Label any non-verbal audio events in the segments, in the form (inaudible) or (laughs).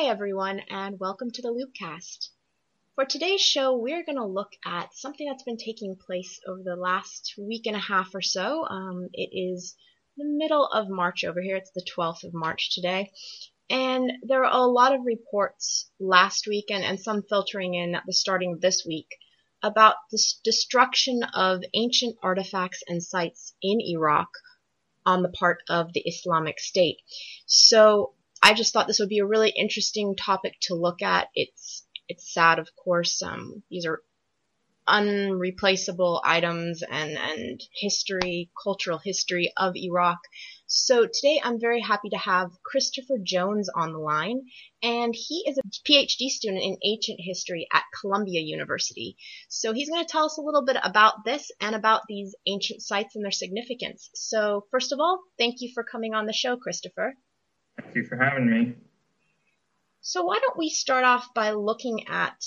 Hi, everyone, and welcome to the Loopcast. For today's show, we're going to look at something that's been taking place over the last week and a half or so. Um, it is the middle of March over here. It's the 12th of March today. And there are a lot of reports last week and, and some filtering in at the starting of this week about the destruction of ancient artifacts and sites in Iraq on the part of the Islamic State. So I just thought this would be a really interesting topic to look at. It's it's sad, of course. Um, these are unreplaceable items and and history, cultural history of Iraq. So today I'm very happy to have Christopher Jones on the line, and he is a PhD student in ancient history at Columbia University. So he's going to tell us a little bit about this and about these ancient sites and their significance. So first of all, thank you for coming on the show, Christopher. Thank you for having me. So why don't we start off by looking at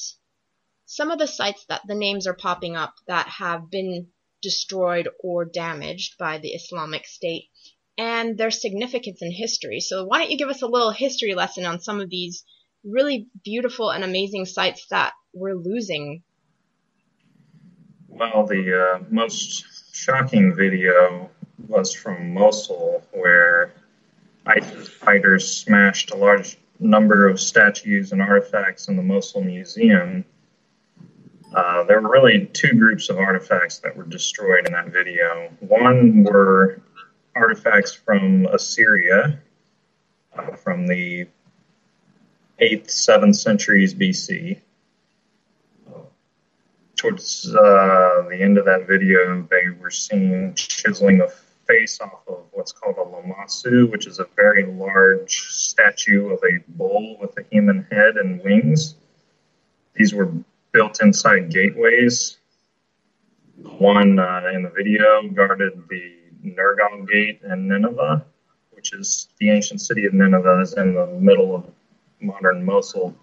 some of the sites that the names are popping up that have been destroyed or damaged by the Islamic State and their significance in history. So why don't you give us a little history lesson on some of these really beautiful and amazing sites that we're losing? Well, the uh, most shocking video was from Mosul, where ISIS fighters smashed a large number of statues and artifacts in the Mosul Museum. Uh, there were really two groups of artifacts that were destroyed in that video. One were artifacts from Assyria, uh, from the 8th, 7th centuries BC. Towards uh, the end of that video, they were seen chiseling a face off of what's called a lamassu, which is a very large statue of a bull with a human head and wings. These were built inside gateways. One uh, in the video guarded the Nergal Gate in Nineveh, which is the ancient city of Nineveh, is in the middle of modern Mosul.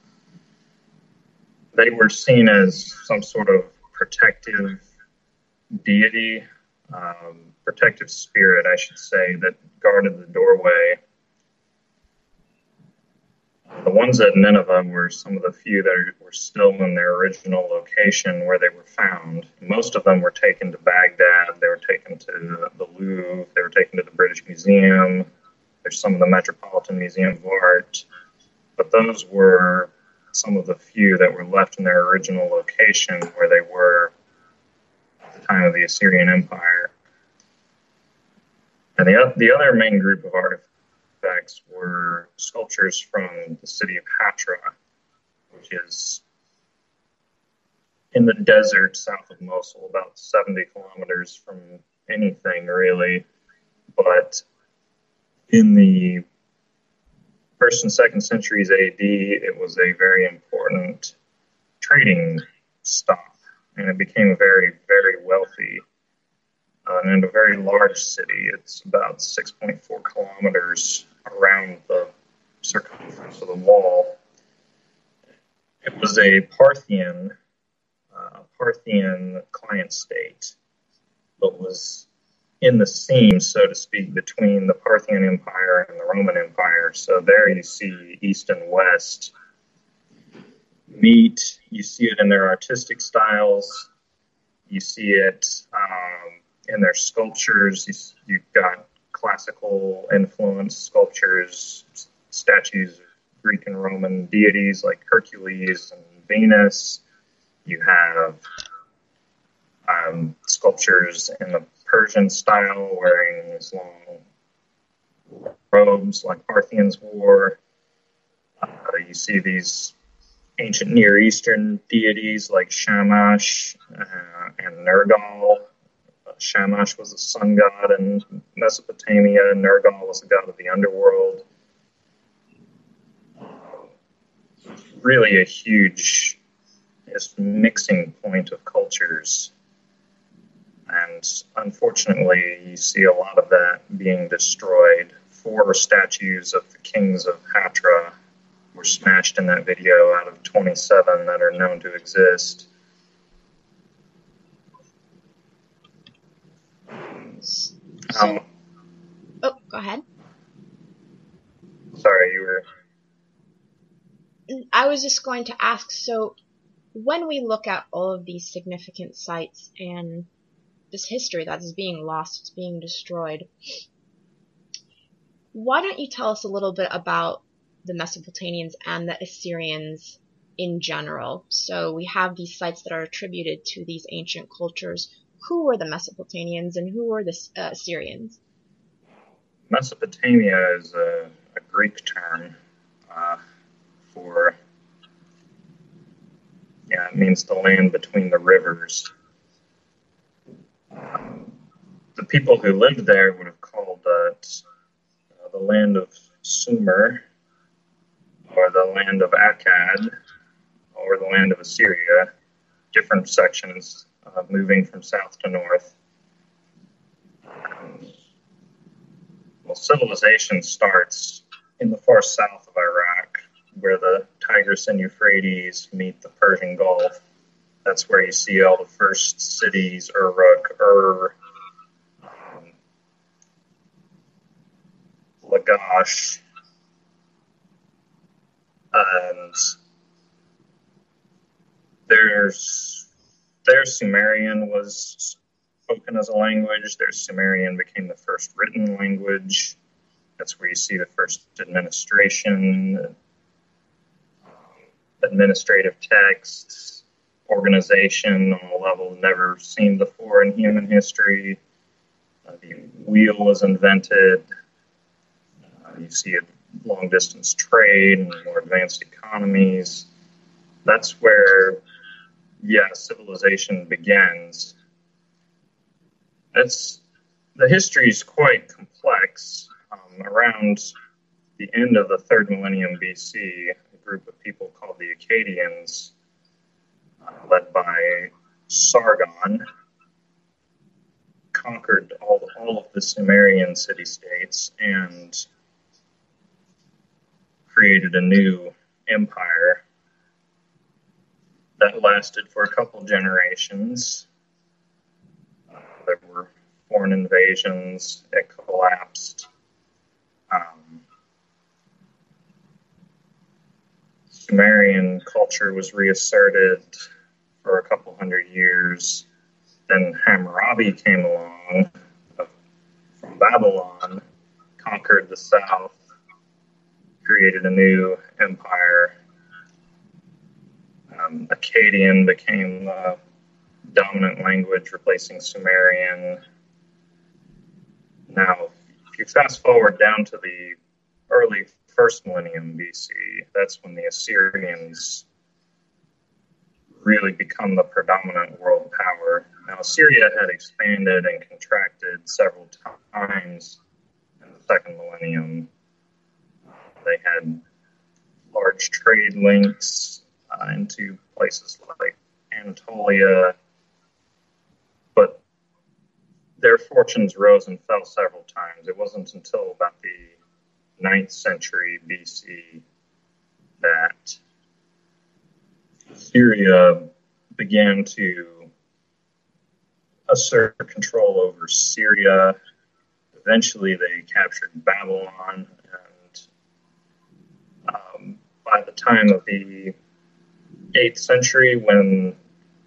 They were seen as some sort of protective deity um, protective spirit, I should say, that guarded the doorway. The ones at Nineveh were some of the few that were still in their original location where they were found. Most of them were taken to Baghdad, they were taken to the Louvre, they were taken to the British Museum, there's some of the Metropolitan Museum of Art, but those were some of the few that were left in their original location where they were the time of the Assyrian Empire. And the, the other main group of artifacts were sculptures from the city of Hatra, which is in the desert south of Mosul, about 70 kilometers from anything really. But in the first and second centuries AD, it was a very important trading stop, and it became very, very wealthy uh, and a very large city. It's about 6.4 kilometers around the circumference of the wall. It was a Parthian, uh, Parthian client state, but was in the seam, so to speak, between the Parthian Empire and the Roman Empire. So there you see east and west meet. You see it in their artistic styles. You see it um, in their sculptures. You've got classical influence sculptures, statues of Greek and Roman deities like Hercules and Venus. You have um, sculptures in the Persian style wearing these long robes like Parthians wore. Uh, you see these ancient Near Eastern deities like Shamash uh, and Nergal Shamash was a sun god in Mesopotamia. Nergal was a god of the underworld. Really a huge mixing point of cultures. And unfortunately, you see a lot of that being destroyed. Four statues of the kings of Hatra were smashed in that video out of 27 that are known to exist. So, um, oh, go ahead. Sorry, you were. I was just going to ask so when we look at all of these significant sites and this history that is being lost, it's being destroyed, why don't you tell us a little bit about the Mesopotamians and the Assyrians in general? So we have these sites that are attributed to these ancient cultures. Who were the Mesopotamians and who were the uh, Assyrians? Mesopotamia is a, a Greek term uh, for, yeah, it means the land between the rivers. Um, the people who lived there would have called it uh, the land of Sumer, or the land of Akkad, or the land of Assyria, different sections uh, moving from south to north. Um, well, civilization starts in the far south of Iraq, where the Tigris and Euphrates meet the Persian Gulf. That's where you see all the first cities, Uruk, Ur, um, Lagash, and there's their Sumerian was spoken as a language. Their Sumerian became the first written language. That's where you see the first administration, administrative texts, organization on a level never seen before in human history. Uh, the wheel was invented. Uh, you see a long distance trade and more advanced economies. That's where, yeah, civilization begins. It's the history is quite complex. Um, around the end of the third millennium BC, a group of people called the Akkadians, uh, led by Sargon, conquered all, all of the Sumerian city states and created a new empire that lasted for a couple generations. There were foreign invasions, it collapsed. Um, Sumerian culture was reasserted for a couple hundred years. Then Hammurabi came along uh, from Babylon, conquered the south, created a new empire. Um, Akkadian became the dominant language, replacing Sumerian. Now, if you fast forward down to the early first millennium BC, that's when the Assyrians really become the predominant world power. Now, Assyria had expanded and contracted several times in the second millennium. They had large trade links uh, into places like Anatolia, but their fortunes rose and fell several times. It wasn't until about the 9th century BC that Assyria began to assert control over Syria. Eventually, they captured Babylon, by the time of the 8th century, when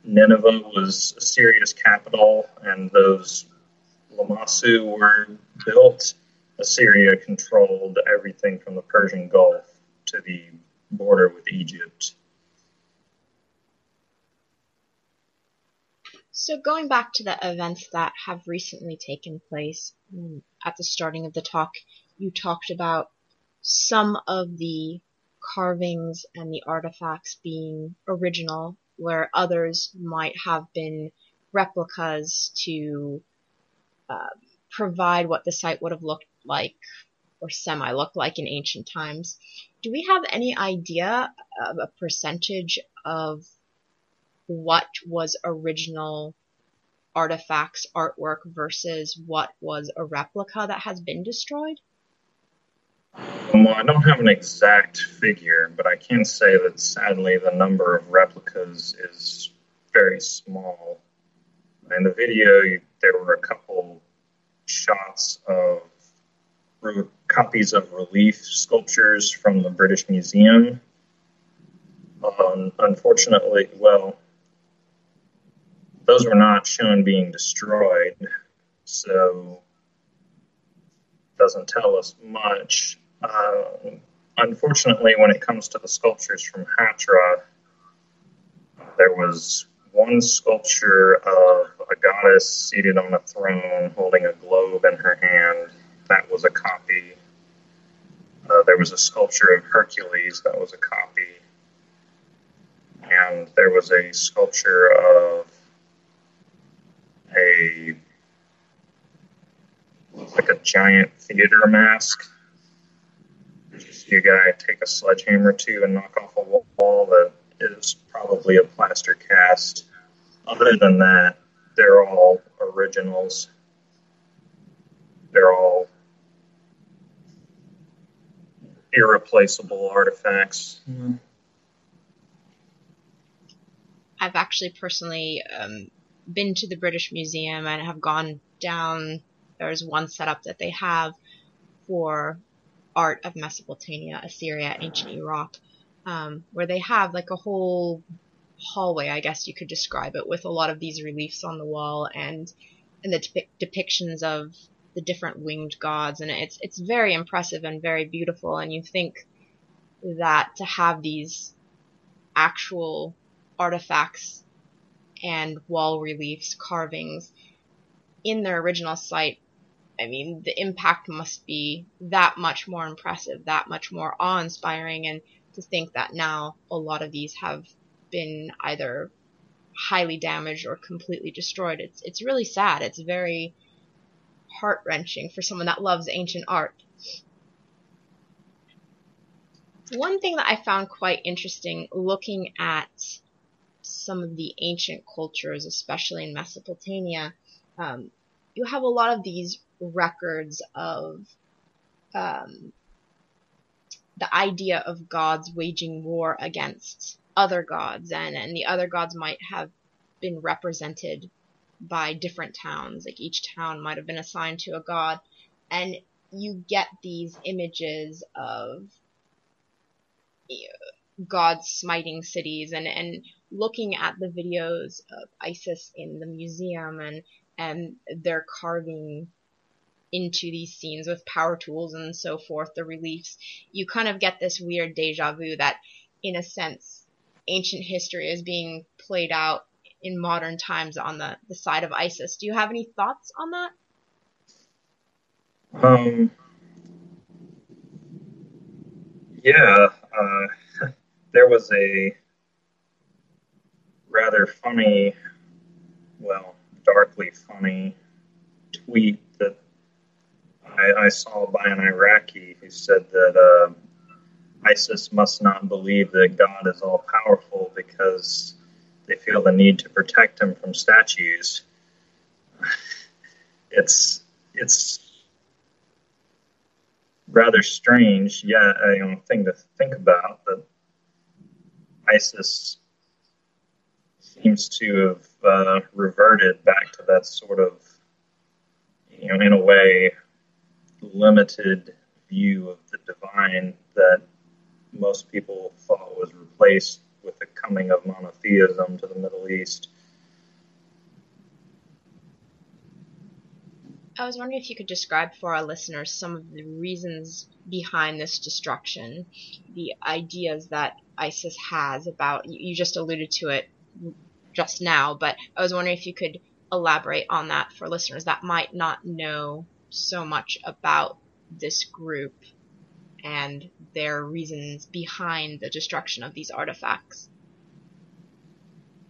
Nineveh was Assyria's capital and those Lamassu were built, Assyria controlled everything from the Persian Gulf to the border with Egypt. So, going back to the events that have recently taken place, mm, at the starting of the talk, you talked about some of the carvings and the artifacts being original, where others might have been replicas to uh, provide what the site would have looked like or semi looked like in ancient times. Do we have any idea of a percentage of what was original artifacts, artwork versus what was a replica that has been destroyed? Well, I don't have an exact figure, but I can say that sadly the number of replicas is very small. In the video, there were a couple shots of copies of relief sculptures from the British Museum. Um, unfortunately, well, those were not shown being destroyed, so doesn't tell us much. Uh, unfortunately, when it comes to the sculptures from Hatra, there was one sculpture of a goddess seated on a throne holding a globe in her hand. That was a copy. Uh, there was a sculpture of Hercules that was a copy. And there was a sculpture of a like a giant theater mask. You guy take a sledgehammer to and knock off a wall that is probably a plaster cast. Other than that, they're all originals. They're all irreplaceable artifacts. Mm-hmm. I've actually personally um, been to the British Museum and have gone down. There's one setup that they have for art of Mesopotamia, Assyria, ancient Iraq, um, where they have like a whole hallway, I guess you could describe it, with a lot of these reliefs on the wall and and the depictions of the different winged gods, and it's it's very impressive and very beautiful. And you think that to have these actual artifacts and wall reliefs, carvings in their original site, I mean, the impact must be that much more impressive, that much more awe inspiring, and to think that now a lot of these have been either highly damaged or completely destroyed. It's it's really sad. It's very heart wrenching for someone that loves ancient art. One thing that I found quite interesting looking at some of the ancient cultures, especially in Mesopotamia, um, you have a lot of these records of um, the idea of gods waging war against other gods, and, and the other gods might have been represented by different towns. Like each town might have been assigned to a god, and you get these images of gods smiting cities, and and looking at the videos of Isis in the museum, and and they're carving into these scenes with power tools and so forth, the reliefs, you kind of get this weird deja vu that, in a sense, ancient history is being played out in modern times on the, the side of ISIS. Do you have any thoughts on that? Um, yeah, uh, (laughs) there was a rather funny, well, darkly funny tweet that I, I saw by an Iraqi who said that uh, ISIS must not believe that God is all powerful because they feel the need to protect him from statues. (laughs) it's it's rather strange, yeah, you know, thing to think about that ISIS seems to have uh, reverted back to that sort of, you know, in a way, limited view of the divine that most people thought was replaced with the coming of monotheism to the Middle East. I was wondering if you could describe for our listeners some of the reasons behind this destruction, the ideas that ISIS has about, you just alluded to it just now, but I was wondering if you could elaborate on that for listeners that might not know so much about this group and their reasons behind the destruction of these artifacts.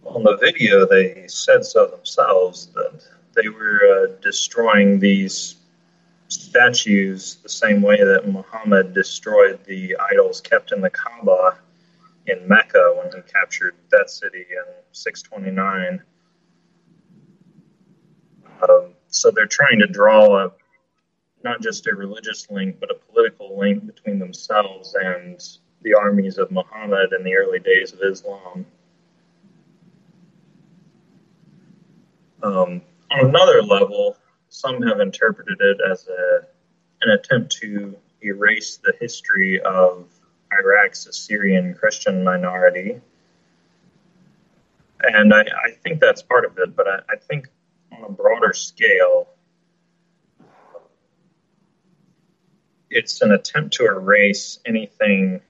On the video, they said so themselves that they were uh, destroying these statues the same way that Muhammad destroyed the idols kept in the Kaaba in Mecca when he captured that city in 629. Um, so they're trying to draw a not just a religious link, but a political link between themselves and the armies of Muhammad in the early days of Islam. Um, on another level, some have interpreted it as a, an attempt to erase the history of Iraq's Assyrian Christian minority And I, I think that's part of it, but I, I think on a broader scale, it's an attempt to erase anything,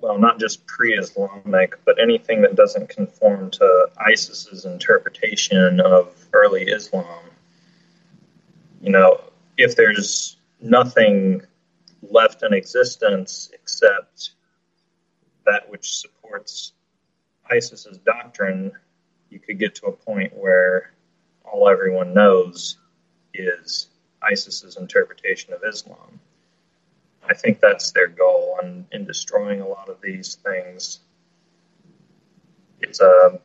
well, not just pre Islamic, but anything that doesn't conform to ISIS's interpretation of early Islam. You know, if there's nothing left in existence except that which supports ISIS's doctrine, you could get to a point where all everyone knows is ISIS's interpretation of Islam. I think that's their goal in, in destroying a lot of these things. It's a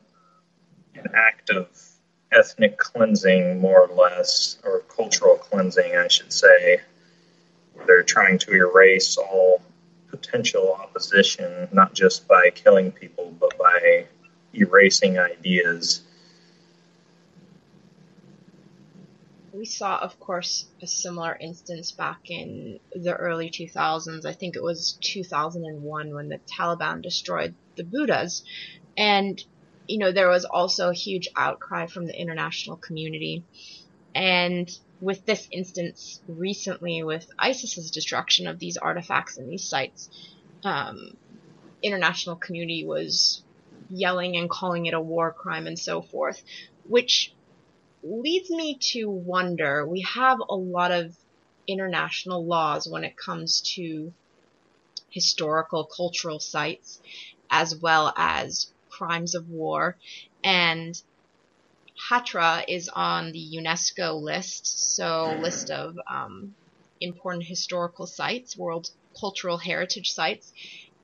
an act of ethnic cleansing, more or less, or cultural cleansing, I should say. They're trying to erase all potential opposition, not just by killing people, but by erasing ideas. We saw, of course, a similar instance back in the early 2000s. I think it was 2001 when the Taliban destroyed the Buddhas. And, you know, there was also a huge outcry from the international community. And with this instance recently with ISIS's destruction of these artifacts and these sites, um, international community was yelling and calling it a war crime and so forth, which leads me to wonder. We have a lot of international laws when it comes to historical cultural sites as well as crimes of war and Hatra is on the UNESCO list, so list of um, important historical sites, world cultural heritage sites.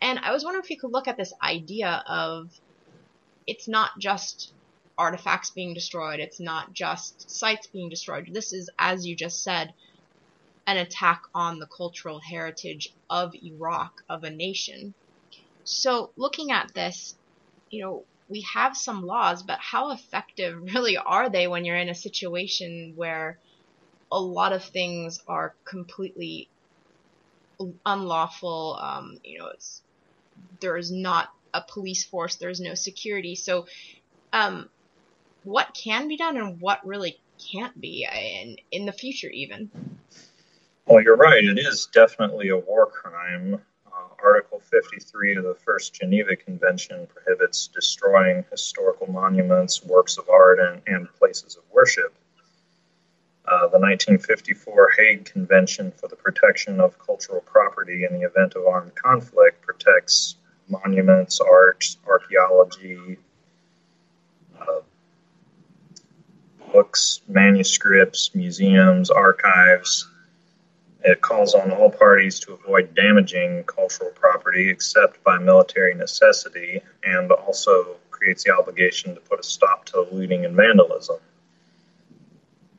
And I was wondering if you could look at this idea of it's not just artifacts being destroyed, it's not just sites being destroyed. This is, as you just said, an attack on the cultural heritage of Iraq, of a nation. So, looking at this, you know, we have some laws, but how effective (laughs) really are they when you're in a situation where a lot of things are completely unlawful? Um, you know, there is not a police force, there's no security. So, um, what can be done and what really can't be in in the future, even? Well, you're right. It is definitely a war crime. Article 53 of the First Geneva Convention prohibits destroying historical monuments, works of art, and, and places of worship. Uh, the 1954 Hague Convention for the Protection of Cultural Property in the Event of Armed Conflict protects monuments, art, archaeology, uh, books, manuscripts, museums, archives, it calls on all parties to avoid damaging cultural property except by military necessity and also creates the obligation to put a stop to looting and vandalism.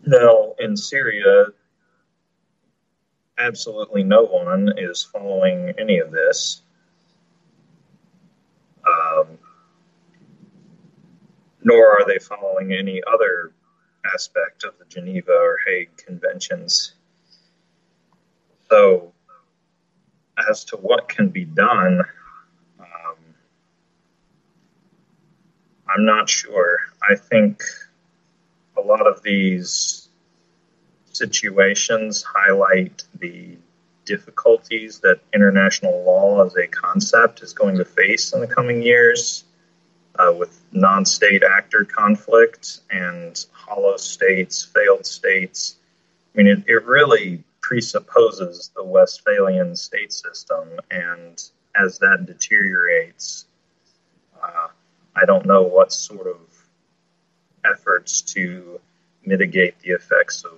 Now, in Syria, absolutely no one is following any of this. Um, nor are they following any other aspect of the Geneva or Hague conventions. So, as to what can be done, um, I'm not sure. I think a lot of these situations highlight the difficulties that international law as a concept is going to face in the coming years uh, with non state actor conflict and hollow states, failed states. I mean, it, it really presupposes the Westphalian state system, and as that deteriorates, uh, I don't know what sort of efforts to mitigate the effects of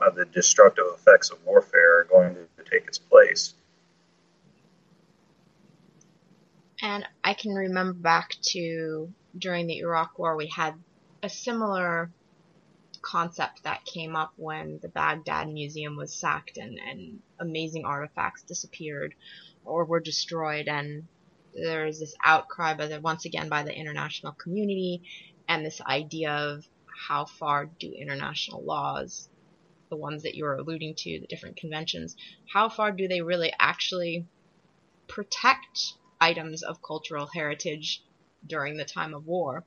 uh, the destructive effects of warfare are going to, to take its place. And I can remember back to during the Iraq War, we had a similar concept that came up when the Baghdad Museum was sacked and, and amazing artifacts disappeared or were destroyed. And there's this outcry by the once again by the international community and this idea of how far do international laws the ones that you were alluding to the different conventions how far do they really actually protect items of cultural heritage during the time of war.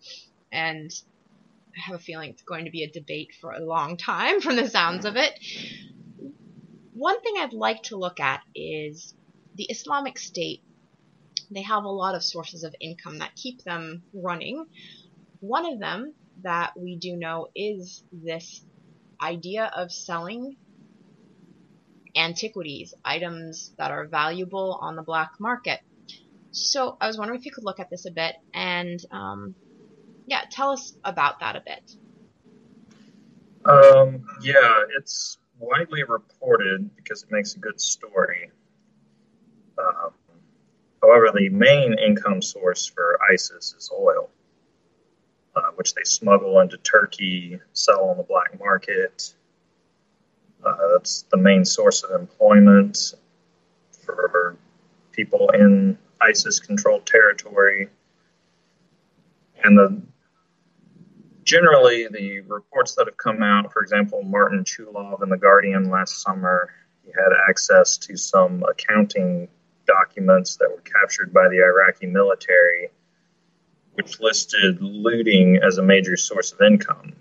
And I have a feeling it's going to be a debate for a long (laughs) time from the sounds of it. One thing I'd like to look at is the Islamic State. They have a lot of sources of income that keep them running. One of them that we do know is this idea of selling antiquities, items that are valuable on the black market. So I was wondering if you could look at this a bit and, um, yeah, tell us about that a bit. Um, yeah, it's widely reported because it makes a good story. Um, however, the main income source for ISIS is oil, uh, which they smuggle into Turkey, sell on the black market. Uh, that's the main source of employment for people in ISIS controlled territory. And the generally the reports that have come out, for example, Martin Chulov in The Guardian last summer, he had access to some accounting documents that were captured by the Iraqi military, which listed looting as a major source of income.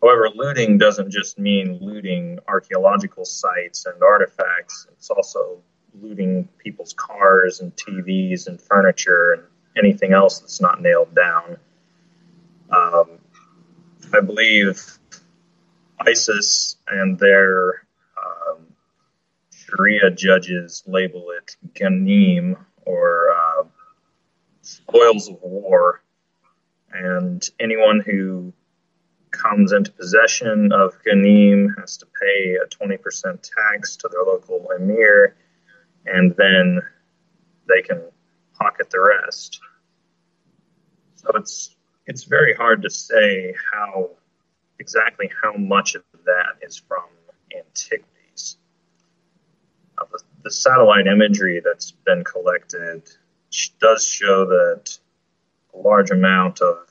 However, looting doesn't just mean looting archaeological sites and artifacts, it's also looting people's cars and TVs and furniture and anything else that's not nailed down. Um, I believe ISIS and their um, Sharia judges label it Ghanim or uh, spoils of war. And anyone who comes into possession of Ghanim has to pay a 20% tax to their local emir, and then they can pocket the rest. So it's it's very hard to say how exactly how much of that is from antiquities. Uh, the, the satellite imagery that's been collected does show that a large amount of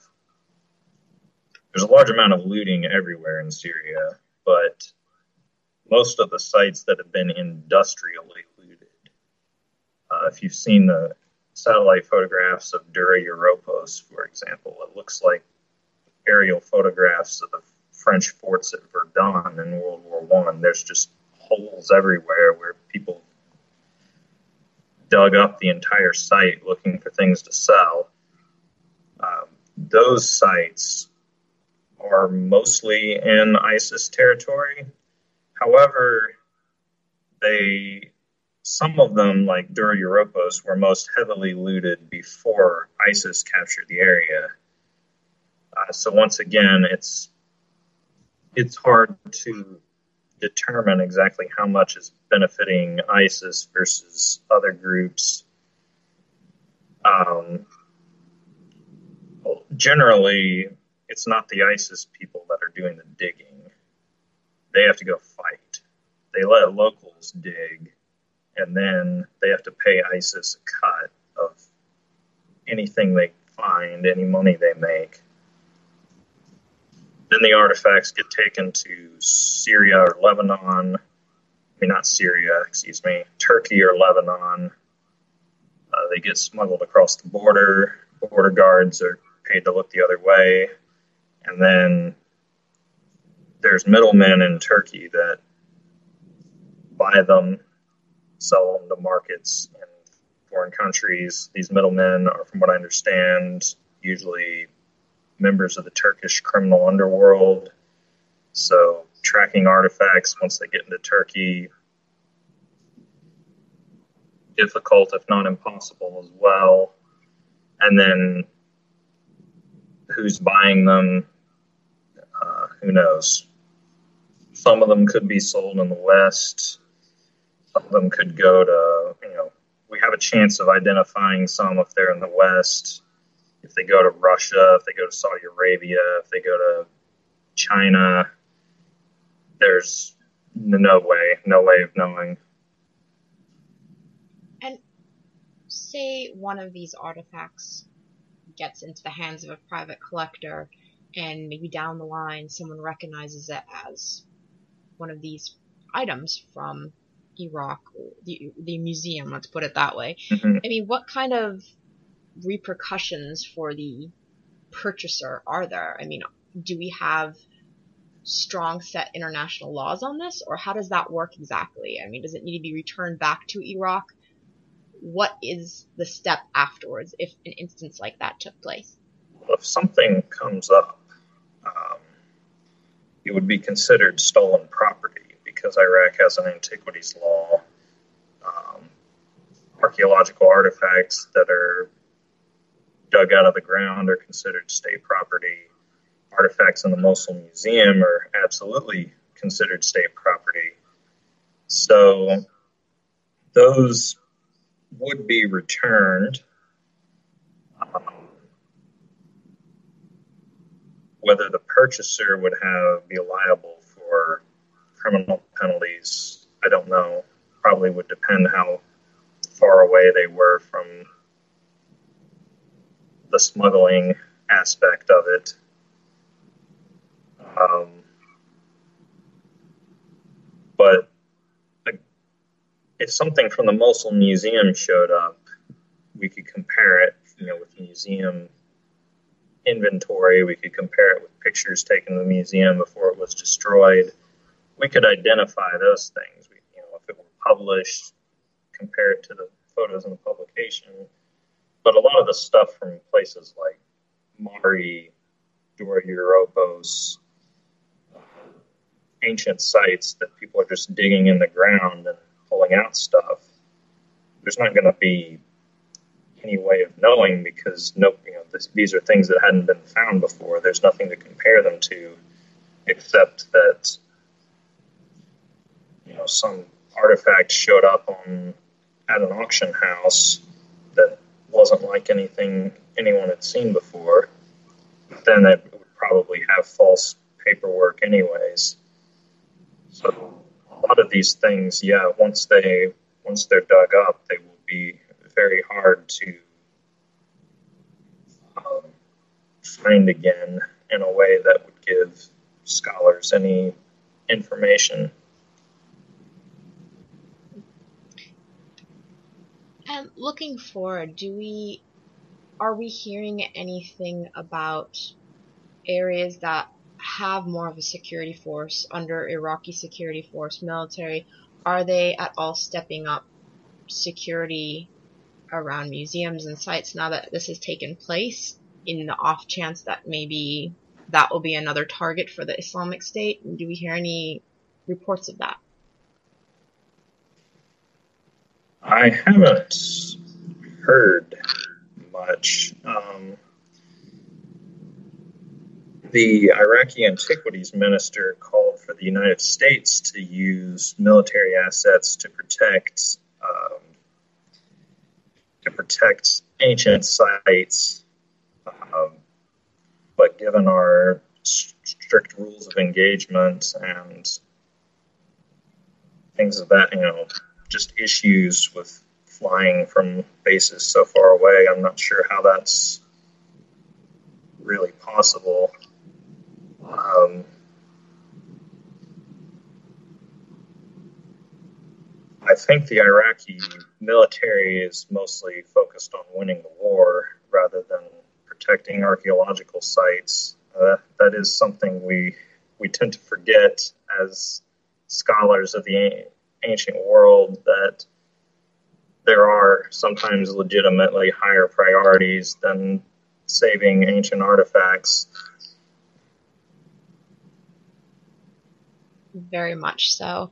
there's a large amount of looting everywhere in Syria, but most of the sites that have been industrially. Uh, if you've seen the satellite photographs of Dura Europos, for example. It looks like aerial photographs of the French forts at Verdun in World War One. There's just holes everywhere where people dug up the entire site looking for things to sell. Um, those sites are mostly in ISIS territory. However, they some of them, like Dura Europos, were most heavily looted before ISIS captured the area. Uh, so once again, it's it's hard to determine exactly how much is benefiting ISIS versus other groups. Um, generally, it's not the ISIS people that are doing the digging. They have to go fight. They let locals dig and then they have to pay ISIS a cut of anything they find, any money they make. Then the artifacts get taken to Syria or Lebanon. I mean, not Syria, excuse me, Turkey or Lebanon. Uh, they get smuggled across the border. Border guards are paid to look the other way. And then there's middlemen in Turkey that buy them sell them to markets in foreign countries. These middlemen are, from what I understand, usually members of the Turkish criminal underworld. So tracking artifacts once they get into Turkey difficult, if not impossible, as well. And then who's buying them? Uh, who knows? Some of them could be sold in the West. Some of them could go to, you know, we have a chance of identifying some if they're in the West, if they go to Russia, if they go to Saudi Arabia, if they go to China. There's no way, no way of knowing. And say one of these artifacts gets into the hands of a private collector, and maybe down the line someone recognizes it as one of these items from Iraq, the the museum. Let's put it that way. Mm-hmm. I mean, what kind of repercussions for the purchaser are there? I mean, do we have strong set international laws on this, or how does that work exactly? I mean, does it need to be returned back to Iraq? What is the step afterwards if an instance like that took place? Well, if something comes up, um, it would be considered stolen property because Iraq has an antiquities law. Um, archaeological artifacts that are dug out of the ground are considered state property artifacts in the Mosul Museum are absolutely considered state property. So those would be returned. Um, whether the purchaser would have be liable criminal penalties, I don't know. Probably would depend how far away they were from the smuggling aspect of it. Um, but if something from the Mosul Museum showed up, we could compare it, you know, with museum inventory. We could compare it with pictures taken in the museum before it was destroyed. We could identify those things. We, you know, if it were published, compare it to the photos in the publication. But a lot of the stuff from places like Mari, Dura Europos, uh, ancient sites that people are just digging in the ground and pulling out stuff, there's not going to be any way of knowing because no, you know, this, these are things that hadn't been found before. There's nothing to compare them to, except that you know some artifact showed up on at an auction house that wasn't like anything anyone had seen before. Then it would probably have false paperwork, anyways. So a lot of these things, yeah, once they once they're dug up, they will be very hard to um, find again in a way that would give scholars any information. And looking forward, do we are we hearing anything about areas that have more of a security force under Iraqi security force military? Are they at all stepping up security around museums and sites now that this has taken place in the off chance that maybe that will be another target for the Islamic State? Do we hear any reports of that? I haven't heard much. Um, the Iraqi Antiquities Minister called for the United States to use military assets to protect um, to protect ancient sites, um, but given our strict rules of engagement and things of that, you know, just issues with flying from bases so far away, I'm not sure how that's really possible. Um, I think the Iraqi military is mostly focused on winning the war rather than protecting archaeological sites. Uh, that is something we we tend to forget as scholars of the ancient world that there are sometimes legitimately higher priorities than saving ancient artifacts very much so.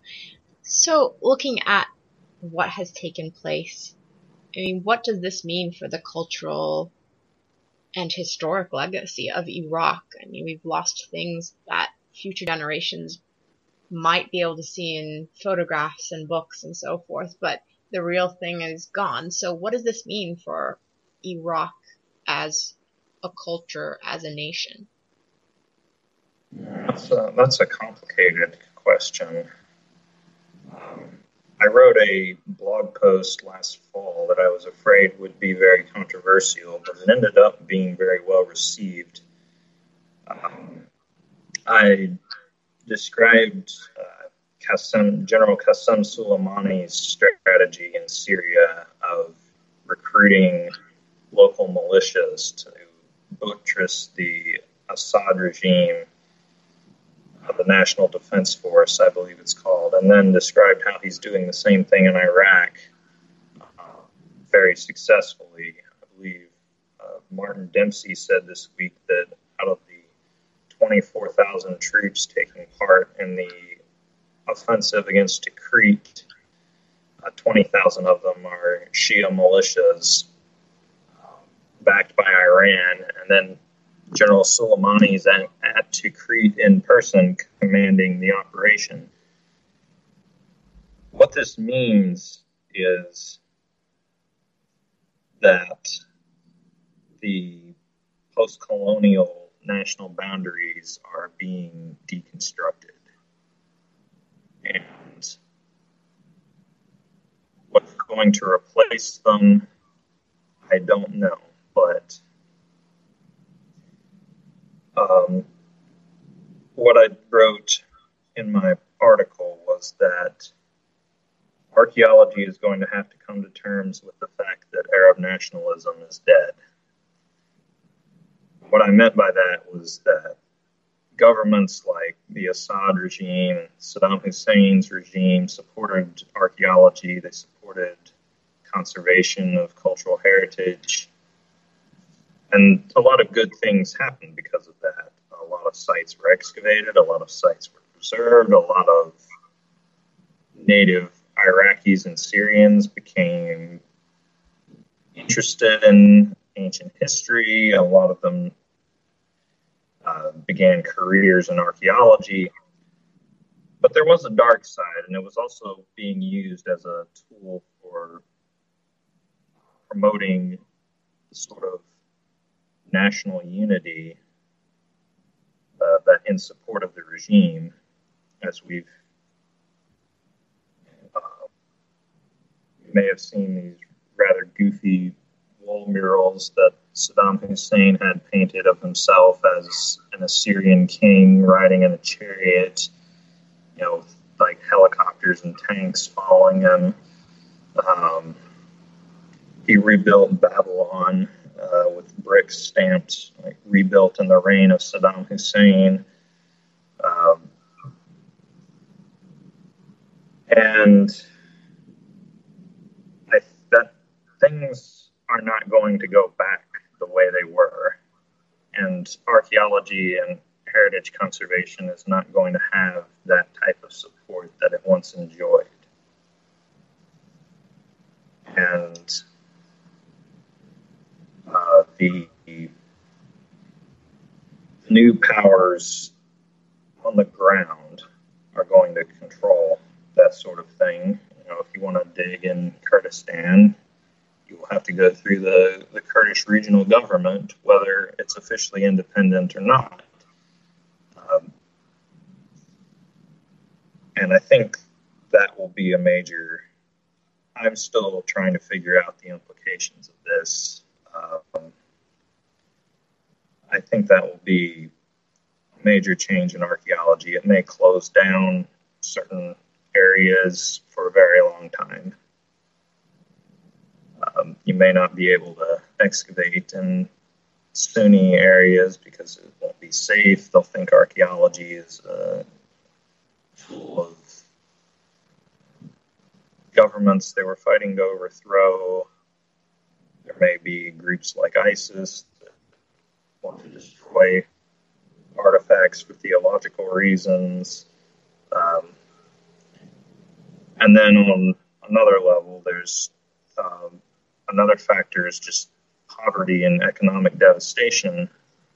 So, looking at what has taken place, I mean, what does this mean for the cultural and historic legacy of Iraq? I mean, we've lost things that future generations might be able to see in photographs and books and so forth, but the real thing is gone. So, what does this mean for Iraq as a culture, as a nation? That's a, that's a complicated question. Um, I wrote a blog post last fall that I was afraid would be very controversial, but it ended up being very well received. Um, I described uh, Qasem, General Qasem Soleimani's strategy in Syria of recruiting local militias to buttress the Assad regime, uh, the National Defense Force, I believe it's called, and then described how he's doing the same thing in Iraq uh, very successfully. I believe uh, Martin Dempsey said this week that out of 24,000 troops taking part in the offensive against Tikrit, uh, 20,000 of them are Shia militias um, backed by Iran, and then General Soleimani is at, at Tikrit in person commanding the operation. What this means is that the post colonial national boundaries are being deconstructed. And what's going to replace them, I don't know. But um, what I wrote in my article was that archaeology is going to have to come to terms with the fact that Arab nationalism is dead. What I meant by that was that governments like the Assad regime, Saddam Hussein's regime supported archaeology, they supported conservation of cultural heritage. And a lot of good things happened because of that. A lot of sites were excavated, a lot of sites were preserved, a lot of native Iraqis and Syrians became interested in ancient history. A lot of them began careers in archaeology. But there was a dark side, and it was also being used as a tool for promoting sort of national unity uh, that in support of the regime, as we've uh, may have seen these rather goofy wall murals that Saddam Hussein had painted of himself as an Assyrian king riding in a chariot, you know, like helicopters and tanks following him. Um, he rebuilt Babylon uh, with bricks stamped, like rebuilt in the reign of Saddam Hussein. Um, and I, that things are not going to go back way they were. And archaeology and heritage conservation is not going to have that type of support that it once enjoyed. And uh, the new powers on the ground are going to control that sort of thing. You know, if you want to dig in Kurdistan, you will have to go through the, the Kurdish regional government, whether it's officially independent or not. Um, and I think that will be a major. I'm still trying to figure out the implications of this. Um, I think that will be a major change in archaeology. It may close down certain areas for a very long time. Um, you may not be able to excavate in Sunni areas because it won't be safe. They'll think archaeology is a tool of governments they were fighting to overthrow. There may be groups like ISIS that want to destroy artifacts for theological reasons. Um, and then on another level, there's um, another factor is just poverty and economic devastation.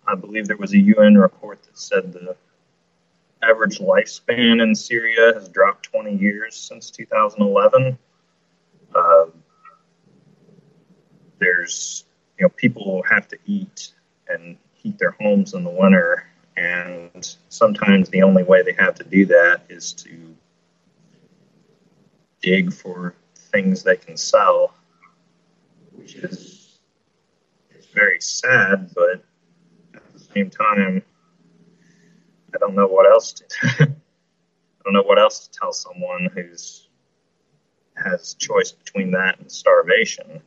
I believe there was a UN report that said the average lifespan in Syria has dropped 20 years since 2011. Uh, there's, you know, people have to eat and heat their homes in the winter, and sometimes the only way they have to do that is to dig for things they can sell which is it's very sad, but at the same time, I don't know what else to. (laughs) I don't know what else to tell someone who's has choice between that and starvation.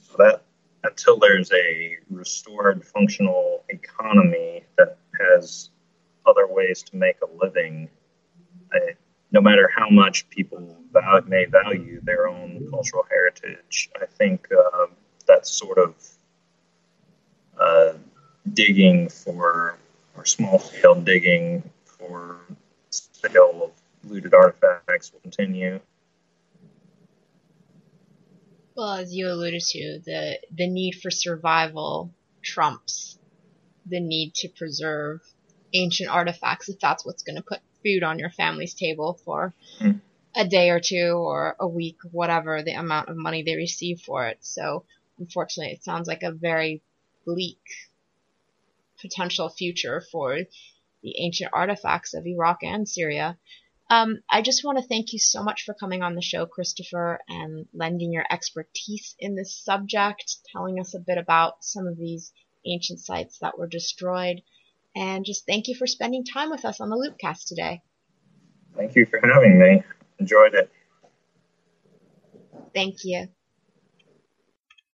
So that until there's a restored functional economy that has other ways to make a living, I, no matter how much people value, may value their own cultural heritage, I think uh, that's sort of uh, digging for, or small scale digging for sale of looted artifacts will continue. Well, as you alluded to, the the need for survival trumps the need to preserve ancient artifacts if that's what's going to put food on your family's table for mm. A day or two or a week, whatever the amount of money they receive for it. So, unfortunately, it sounds like a very bleak potential future for the ancient artifacts of Iraq and Syria. Um, I just want to thank you so much for coming on the show, Christopher, and lending your expertise in this subject, telling us a bit about some of these ancient sites that were destroyed, and just thank you for spending time with us on the Loopcast today. Thank you for having me. Enjoyed it. Thank you.